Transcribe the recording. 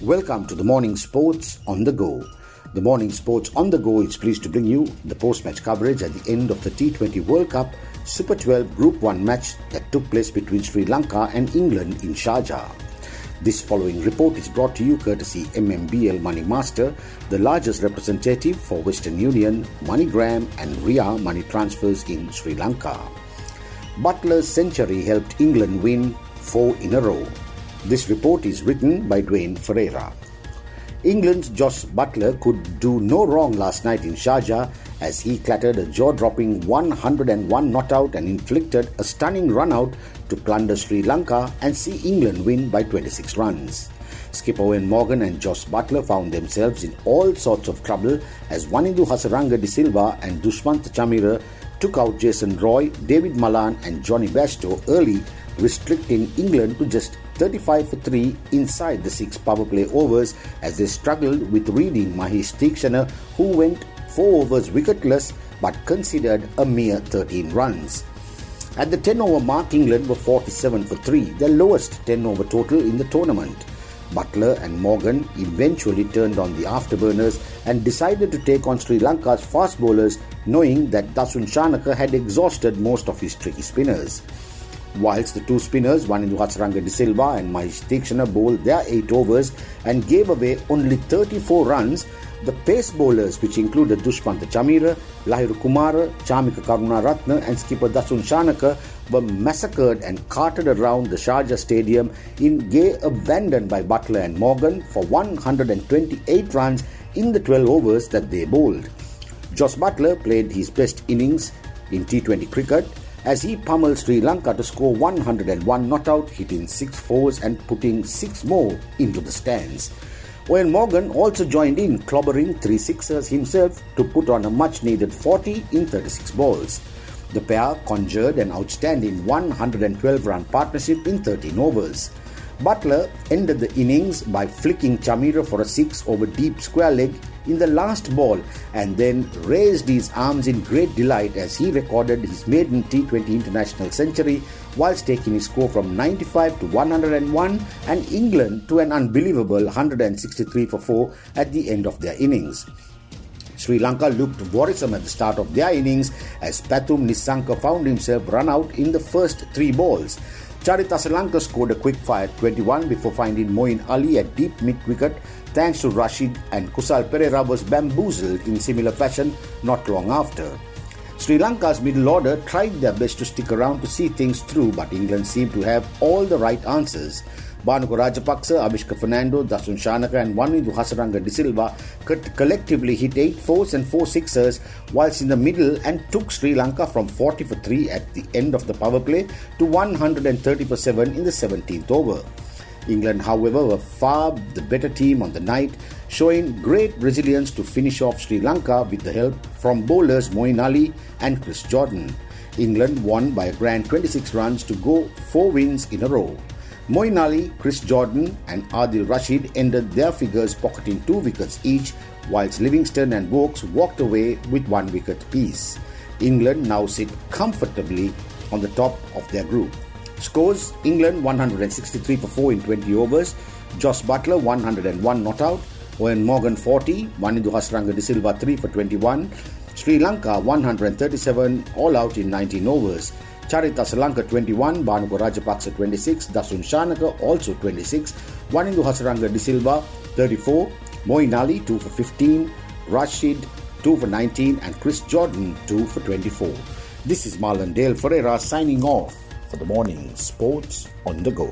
Welcome to the Morning Sports on the Go. The Morning Sports on the Go is pleased to bring you the post match coverage at the end of the T20 World Cup Super 12 Group 1 match that took place between Sri Lanka and England in Sharjah. This following report is brought to you courtesy MMBL Money Master, the largest representative for Western Union, MoneyGram, and RIA money transfers in Sri Lanka. Buttler's century helped England win four in a row. This report is written by Dwayne Ferreira. England's Josh Buttler could do no wrong last night in Sharjah as he clattered a jaw dropping 101 not out and inflicted a stunning run out to plunder Sri Lanka and see England win by 26 runs. Skipper Eoin Morgan and Josh Buttler found themselves in all sorts of trouble as Wanindu Hasaranga de Silva and Dushmantha Chameera took out Jason Roy, David Malan, and Jonny Bairstow early, restricting England to just 35 for 3 inside the six power play overs as they struggled with reading Mahesh Theekshana, who went 4 overs wicketless but considered a mere 13 runs. At the 10 over mark, England were 47 for 3, their lowest 10 over total in the tournament. Buttler and Morgan eventually turned on the afterburners and decided to take on Sri Lanka's fast bowlers, knowing that Dasun Shanaka had exhausted most of his tricky spinners. Whilst the two spinners, Wanindu Hasaranga de Silva and Mahesh Theekshana, bowled their 8 overs and gave away only 34 runs, the pace bowlers, which included Dushmantha Chameera, Lahiru Kumara, Chamika Karunaratne, and skipper Dasun Shanaka, were massacred and carted around the Sharjah Stadium in gay abandon by Buttler and Morgan for 128 runs in the 12 overs that they bowled. Josh Buttler played his best innings in T20 cricket as he pummeled Sri Lanka to score 101 not out, hitting six fours and putting 6 more into the stands. Eoin Morgan also joined in, clobbering three sixers himself to put on a much needed 40 in 36 balls. The pair conjured an outstanding 112 run partnership in 13 overs. Buttler ended the innings by flicking Chameera for a 6 over deep square leg in the last ball and then raised his arms in great delight as he recorded his maiden T20 international century whilst taking his score from 95 to 101 and England to an unbelievable 163 for 4 at the end of their innings. Sri Lanka looked worrisome at the start of their innings as Pathum Nissanka found himself run out in the first three balls. Charit Asalanka scored a quick fire 21 before finding Moeen Ali at deep mid wicket thanks to Rashid and Kusal Perera was bamboozled in similar fashion not long after. Sri Lanka's middle order tried their best to stick around to see things through, but England seemed to have all the right answers. Bhanuka Rajapaksa, Avishka Fernando, Dasun Shanaka, and Wanindu Hasaranga de Silva collectively hit 8 fours and 4 sixers, whilst in the middle and took Sri Lanka from 40 for 3 at the end of the power play to 130 for 7 in the 17th over. England, however, were far the better team on the night, showing great resilience to finish off Sri Lanka with the help from bowlers Moeen Ali and Chris Jordan. England won by a grand 26 runs to go four wins in a row. Moeen Ali, Chris Jordan, and Adil Rashid ended their figures pocketing two wickets each, whilst Livingstone and Woakes walked away with one wicket apiece. England now sit comfortably on the top of their group. Scores England 163 for 4 in 20 overs, Josh Buttler 101 not out, Eoin Morgan 40, Wanindu Hasaranga de Silva 3 for 21, Sri Lanka 137 all out in 19 overs. Charit Asalanka 21, Bhanuka Rajapaksa 26, Dasun Shanaka also 26, Wanindu Hasaranga de Silva 34, Moeen Ali 2 for 15, Rashid 2 for 19 and Chris Jordan 2 for 24. This is Marlon Dale Ferreira signing off for the morning sports on the go.